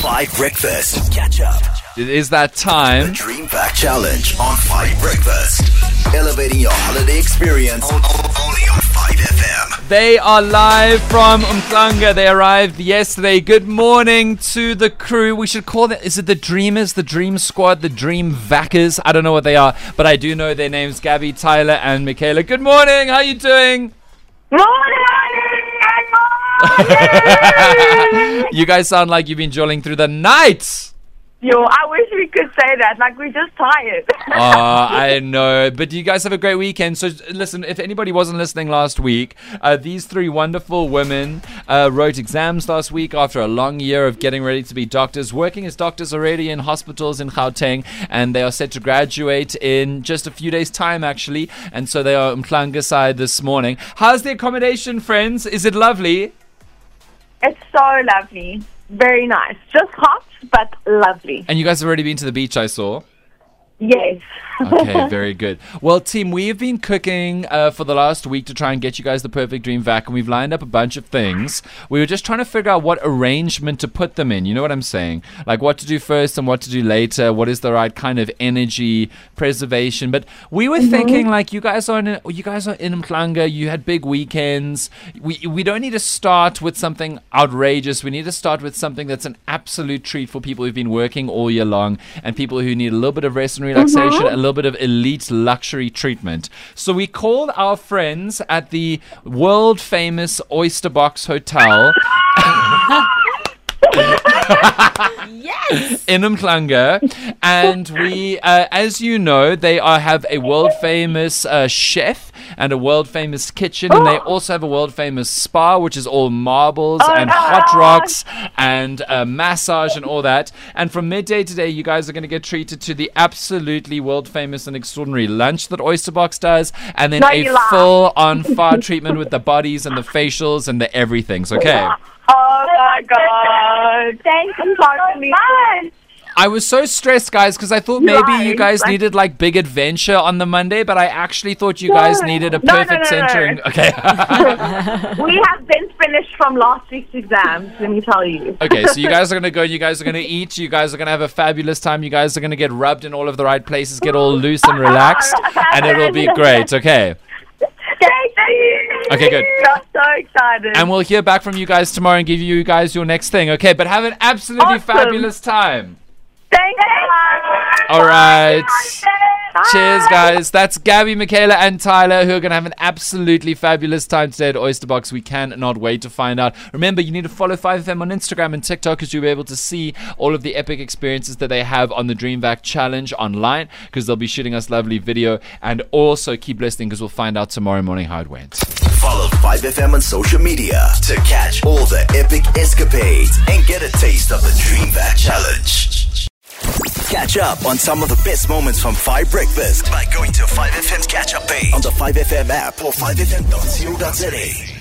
Five Breakfast. Catch up. It is that time. The Dream Vac Challenge on Five Breakfast. Elevating your holiday experience. O- o- Only on 5FM. They are live from Umhlanga. They arrived yesterday. Good morning to the crew. We should call them, is it the Dreamers, the Dream Squad, the Dream Vackers? I don't know what they are, but I do know their names, Gabby, Tyler, and Micaela. Good morning. How are you doing? You guys sound like you've been jolling through the night. Yo, I wish we could say that. Like we're just tired. Oh, I know. But you guys have a great weekend. So, listen, if anybody wasn't listening last week, uh, these three wonderful women uh, wrote exams last week after a long year of getting ready to be doctors, working as doctors already in hospitals in Gauteng, and they are set to graduate in just a few days' time, actually. And so they are Umhlanga side this morning. How's the accommodation, friends? Is it lovely? It's so lovely. Very nice. Just hot, but lovely. And you guys have already been to the beach, I saw. Yes. Okay, very good. Well, team, we have been cooking uh, for the last week to try and get you guys the perfect dream vac, and we've lined up a bunch of things. We were just trying to figure out what arrangement to put them in. You know what I'm saying? Like what to do first and what to do later. What is the right kind of energy preservation? But we were thinking, like, you guys are in, you guys are in Umhlanga. You had big weekends. We we don't need to start with something outrageous. We need to start with something that's an absolute treat for people who've been working all year long and people who need a little bit of rest and relaxation, mm-hmm. a little bit of elite luxury treatment. So we called our friends at the world famous Oyster Box Hotel. in Umhlanga, and we, uh, as you know, they are have a world famous uh, chef and a world famous kitchen, and they also have a world famous spa, which is all marbles and hot rocks and uh, massage and all that. And from midday today, you guys are going to get treated to the absolutely world famous and extraordinary lunch that Oyster Box does, and then a full on far treatment with the bodies and the facials and the everything's okay. Oh my god. Thanks for talking me. I was so stressed, guys, because I thought maybe you guys like- needed like big adventure on the Monday, but I actually thought you guys needed a No, no, perfect no, no, no. centering. Okay. We have been finished from last week's exams, let me tell you. okay, so you guys are gonna go, you guys are gonna eat, you guys are gonna have a fabulous time, you guys are gonna get rubbed in all of the right places, get all loose and relaxed, and it'll be great, okay? Okay, good. I'm so excited. And we'll hear back from you guys tomorrow and give you guys your next thing, okay? But have an absolutely Awesome. fabulous time. Thank you. All right. Bye. Cheers, guys. That's Gabby, Micaela, and Tyler who are going to have an absolutely fabulous time today at Oyster Box. We cannot wait to find out. Remember, you need to follow 5FM on Instagram and TikTok because you'll be able to see all of the epic experiences that they have on the DreamVac Challenge online because they'll be shooting us lovely video. And also keep listening because we'll find out tomorrow morning how it went. Follow 5FM on social media to catch all the epic escapades and get a taste of the Dream Vac Challenge. Catch up on some of the best moments from 5 Breakfast by going to 5FM's catch up page on the 5FM app or 5FM.co.za.